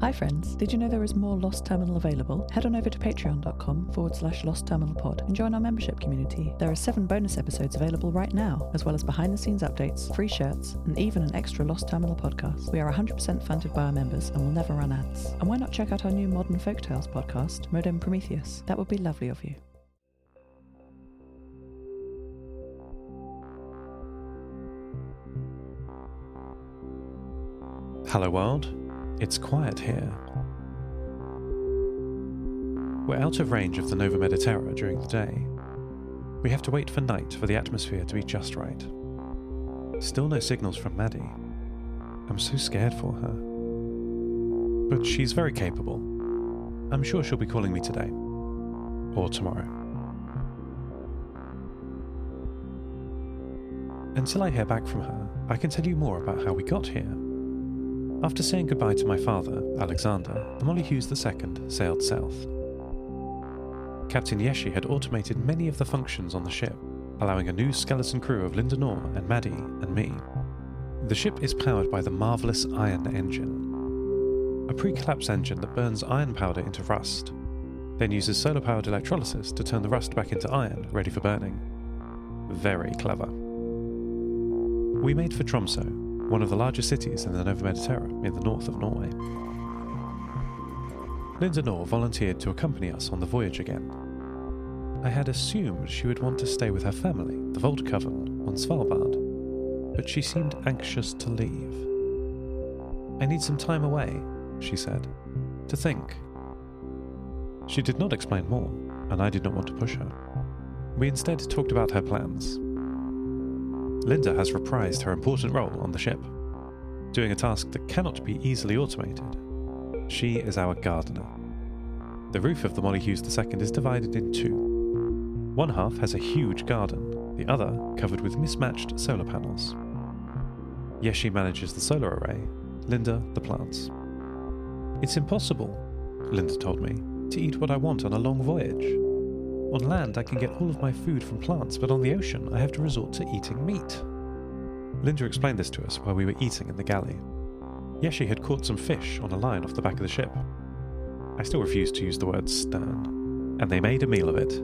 Hi, friends. Did you know there is more Lost Terminal available? Head on over to patreon.com forward slash Lost Terminal Pod and join our membership community. There are seven bonus episodes available right now, as well as behind the scenes updates, free shirts, and even an extra Lost Terminal podcast. We are 100% funded by our members and will never run ads. And why not check out our new Modern Folktales podcast, Modem Prometheus? That would be lovely of you. Hello, world. It's quiet here. We're out of range of the Nova Mediterra during the day. We have to wait for night for the atmosphere to be just right. Still no signals from Maddie. I'm so scared for her. But she's very capable. I'm sure she'll be calling me today. Or tomorrow. Until I hear back from her, I can tell you more about how we got here. After saying goodbye to my father, Alexander, the Molly Hughes II sailed south. Captain Yeshi had automated many of the functions on the ship, allowing a new skeleton crew of Linda Nor and Maddie and me. The ship is powered by the marvellous iron engine, a pre collapse engine that burns iron powder into rust, then uses solar powered electrolysis to turn the rust back into iron ready for burning. Very clever. We made for Tromso, one of the largest cities in the Nova Mediterra in the north of Norway. Linda Nor volunteered to accompany us on the voyage again. I had assumed she would want to stay with her family, the Voldcoven, on Svalbard, but she seemed anxious to leave. I need some time away, she said, to think. She did not explain more, and I did not want to push her. We instead talked about her plans. Linda has reprised her important role on the ship, doing a task that cannot be easily automated. She is our gardener. The roof of the Molly Hughes II is divided in two. One half has a huge garden, the other covered with mismatched solar panels. Yeshi manages the solar array, Linda the plants. It's impossible, Linda told me, to eat what I want on a long voyage. On land, I can get all of my food from plants, but on the ocean, I have to resort to eating meat. Linda explained this to us while we were eating in the galley. Yeshi had caught some fish on a line off the back of the ship. I still refused to use the word stern, and they made a meal of it.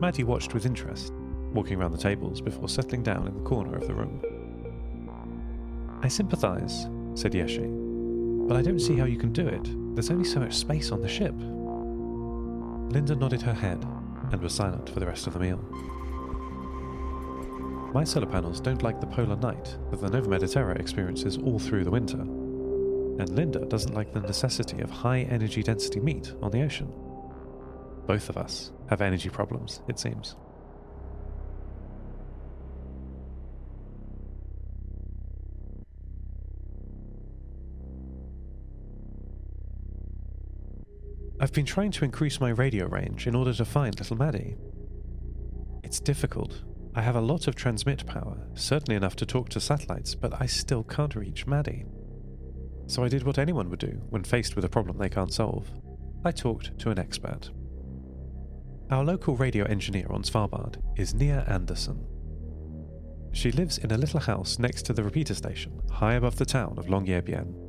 Maddie watched with interest, walking around the tables before settling down in the corner of the room. I sympathise, said Yeshi, but I don't see how you can do it. There's only so much space on the ship. Linda nodded her head and was silent for the rest of the meal. My solar panels don't like the polar night that the Nova Mediterra experiences all through the winter, and Linda doesn't like the necessity of high energy density meat on the ocean. Both of us have energy problems, it seems. I've been trying to increase my radio range in order to find little Maddie. It's difficult. I have a lot of transmit power, certainly enough to talk to satellites, but I still can't reach Maddie. So I did what anyone would do when faced with a problem they can't solve. I talked to an expert. Our local radio engineer on Svalbard is Nia Anderson. She lives in a little house next to the repeater station, high above the town of Longyearbyen.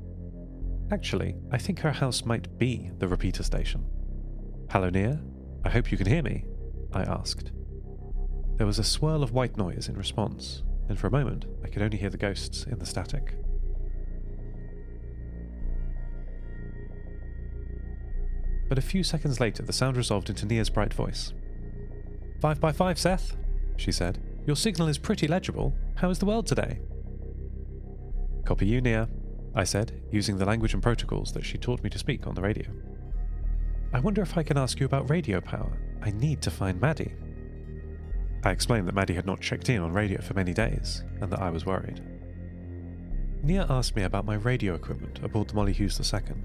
Actually, I think her house might be the repeater station. Hello, Nia? I hope you can hear me, I asked. There was a swirl of white noise in response, and for a moment I could only hear the ghosts in the static. But a few seconds later, the sound resolved into Nia's bright voice. Five by five, Seth, she said. Your signal is pretty legible. How is the world today? Copy you, Nia, I said, using the language and protocols that she taught me to speak on the radio. I wonder if I can ask you about radio power. I need to find Maddie. I explained that Maddie had not checked in on radio for many days, and that I was worried. Nia asked me about my radio equipment aboard the Molly Hughes II,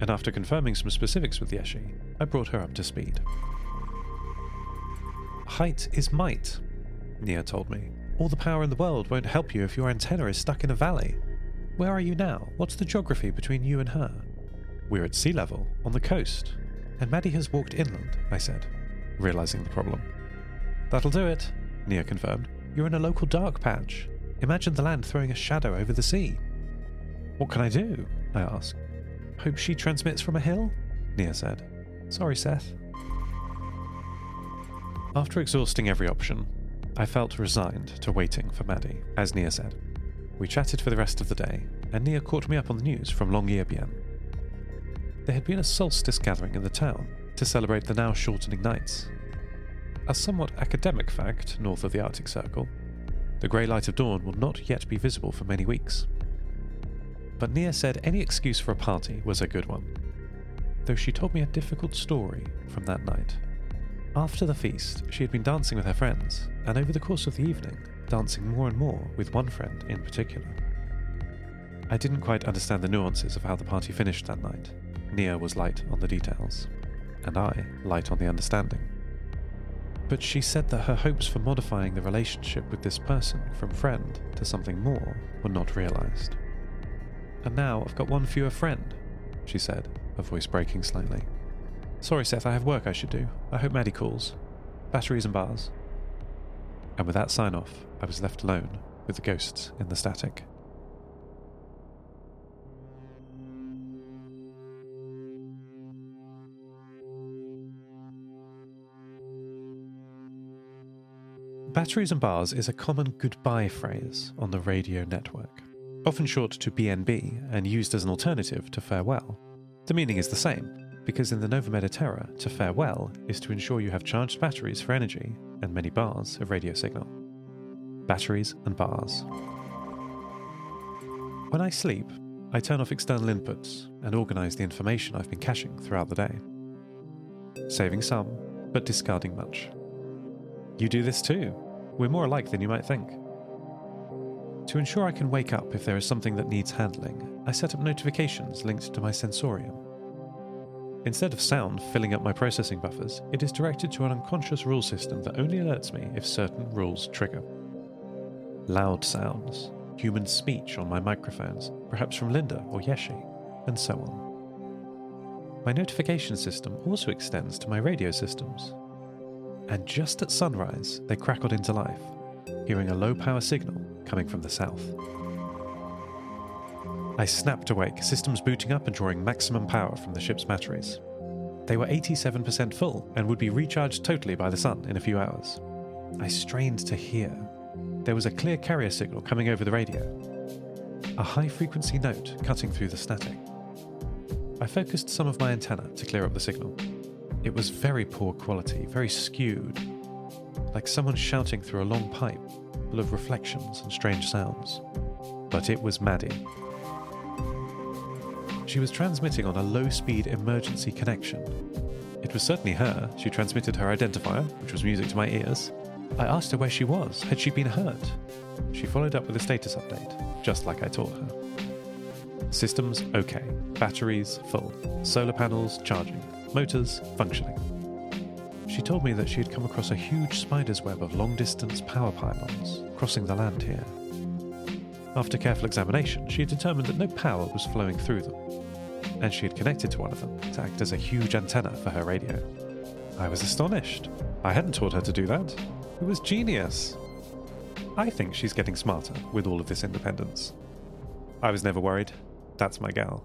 and after confirming some specifics with Yeshi, I brought her up to speed. Height is might, Nia told me. All the power in the world won't help you if your antenna is stuck in a valley. Where are you now? What's the geography between you and her? We're at sea level, on the coast, and Maddie has walked inland, I said, realizing the problem. That'll do it, Nia confirmed. You're in a local dark patch. Imagine the land throwing a shadow over the sea. What can I do? I asked. Hope she transmits from a hill? Nia said. Sorry, Seth. After exhausting every option, I felt resigned to waiting for Maddie, as Nia said. We chatted for the rest of the day, and Nia caught me up on the news from Longyearbyen. There had been a solstice gathering in the town to celebrate the now shortening nights. A somewhat academic fact north of the Arctic Circle, the grey light of dawn will not yet be visible for many weeks. But Nia said any excuse for a party was a good one, though she told me a difficult story from that night. After the feast, she had been dancing with her friends, and over the course of the evening, dancing more and more with one friend in particular. I didn't quite understand the nuances of how the party finished that night. Nia was light on the details, and I light on the understanding. But she said that her hopes for modifying the relationship with this person from friend to something more were not realised. And now I've got one fewer friend, she said, her voice breaking slightly. Sorry, Seth, I have work I should do. I hope Maddie calls. Batteries and bars. And with that sign off, I was left alone with the ghosts in the static. Batteries and bars is a common goodbye phrase on the radio network, often short to BNB and used as an alternative to farewell. The meaning is the same, because in the Nova Mediterra, to farewell is to ensure you have charged batteries for energy and many bars of radio signal. Batteries and bars. When I sleep, I turn off external inputs and organise the information I've been caching throughout the day. Saving some, but discarding much. You do this too. We're more alike than you might think. To ensure I can wake up if there is something that needs handling, I set up notifications linked to my sensorium. Instead of sound filling up my processing buffers, it is directed to an unconscious rule system that only alerts me if certain rules trigger. Loud sounds, human speech on my microphones, perhaps from Linda or Yeshi, and so on. My notification system also extends to my radio systems. And just at sunrise, they crackled into life, hearing a low power signal coming from the south. I snapped awake, systems booting up and drawing maximum power from the ship's batteries. They were 87% full and would be recharged totally by the sun in a few hours. I strained to hear. There was a clear carrier signal coming over the radio, a high frequency note cutting through the static. I focused some of my antenna to clear up the signal. It was very poor quality, very skewed, like someone shouting through a long pipe full of reflections and strange sounds. But it was Maddie, she was transmitting on a low speed emergency connection. It was certainly her. She transmitted her identifier, which was music to my ears. I asked her where she was. Had she been hurt? She followed up with a status update, just like I taught her. Systems okay. Batteries full. Solar panels charging. Motors functioning. She told me that she had come across a huge spider's web of long distance power pylons crossing the land here. After careful examination, she determined that no power was flowing through them, and she had connected to one of them to act as a huge antenna for her radio. I was astonished. I hadn't taught her to do that. It was genius. I think she's getting smarter with all of this independence. I was never worried. That's my gal.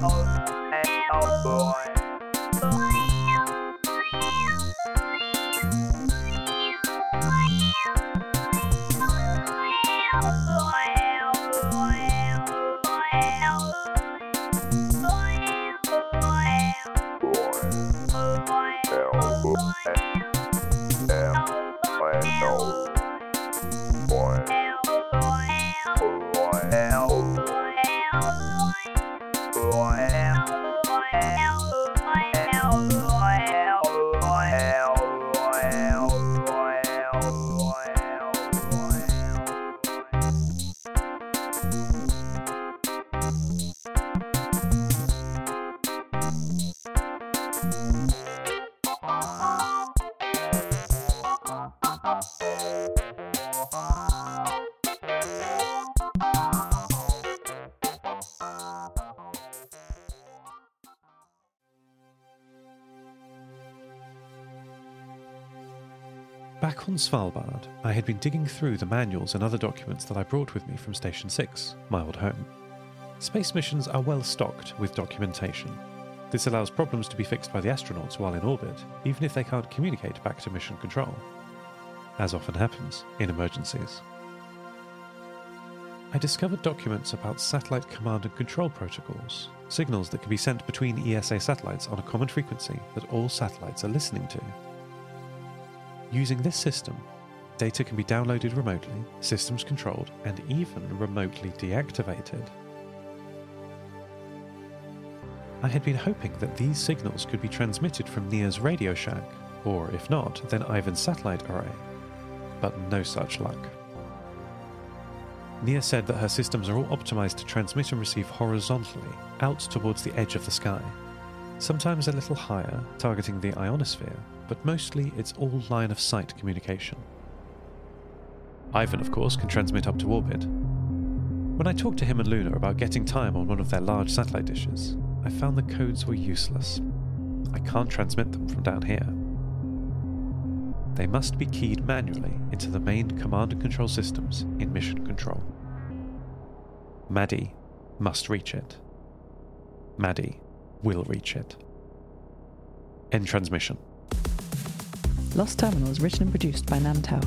Back on Svalbard, I had been digging through the manuals and other documents that I brought with me from Station 6, my old home. Space missions are well stocked with documentation. This allows problems to be fixed by the astronauts while in orbit, even if they can't communicate back to mission control, as often happens in emergencies. I discovered documents about satellite command and control protocols, signals that can be sent between ESA satellites on a common frequency that all satellites are listening to. Using this system, data can be downloaded remotely, systems controlled, and even remotely deactivated. I had been hoping that these signals could be transmitted from Nia's Radio Shack, or if not, then Ivan's satellite array. But no such luck. Nia said that her systems are all optimized to transmit and receive horizontally, out towards the edge of the sky. Sometimes a little higher, targeting the ionosphere, but mostly it's all line of sight communication. Ivan, of course, can transmit up to orbit. When I talked to him and Luna about getting time on one of their large satellite dishes, I found the codes were useless. I can't transmit them from down here. They must be keyed manually into the main command and control systems in mission control. Maddie must reach it. Maddie will reach it. End transmission. Lost Terminal is written and produced by Tao.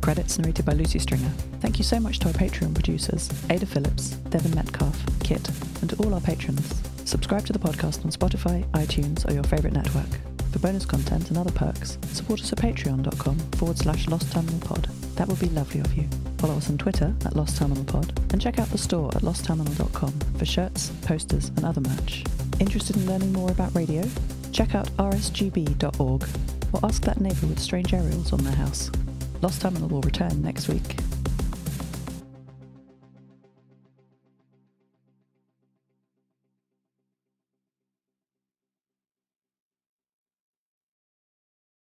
Credits narrated by Lucy Stringer. Thank you so much to our Patreon producers, Ada Phillips, Devin Metcalf, Kit, and to all our patrons. Subscribe to the podcast on Spotify, iTunes, or your favourite network. For bonus content and other perks, support us at patreon.com forward slash Lost Terminal Pod. That would be lovely of you. Follow us on Twitter at Lost Terminal Pod, and check out the store at lostterminal.com for shirts, posters, and other merch. Interested in learning more about radio? Check out rsgb.org or ask that neighbour with strange aerials on their house. Lost Terminal will return next week.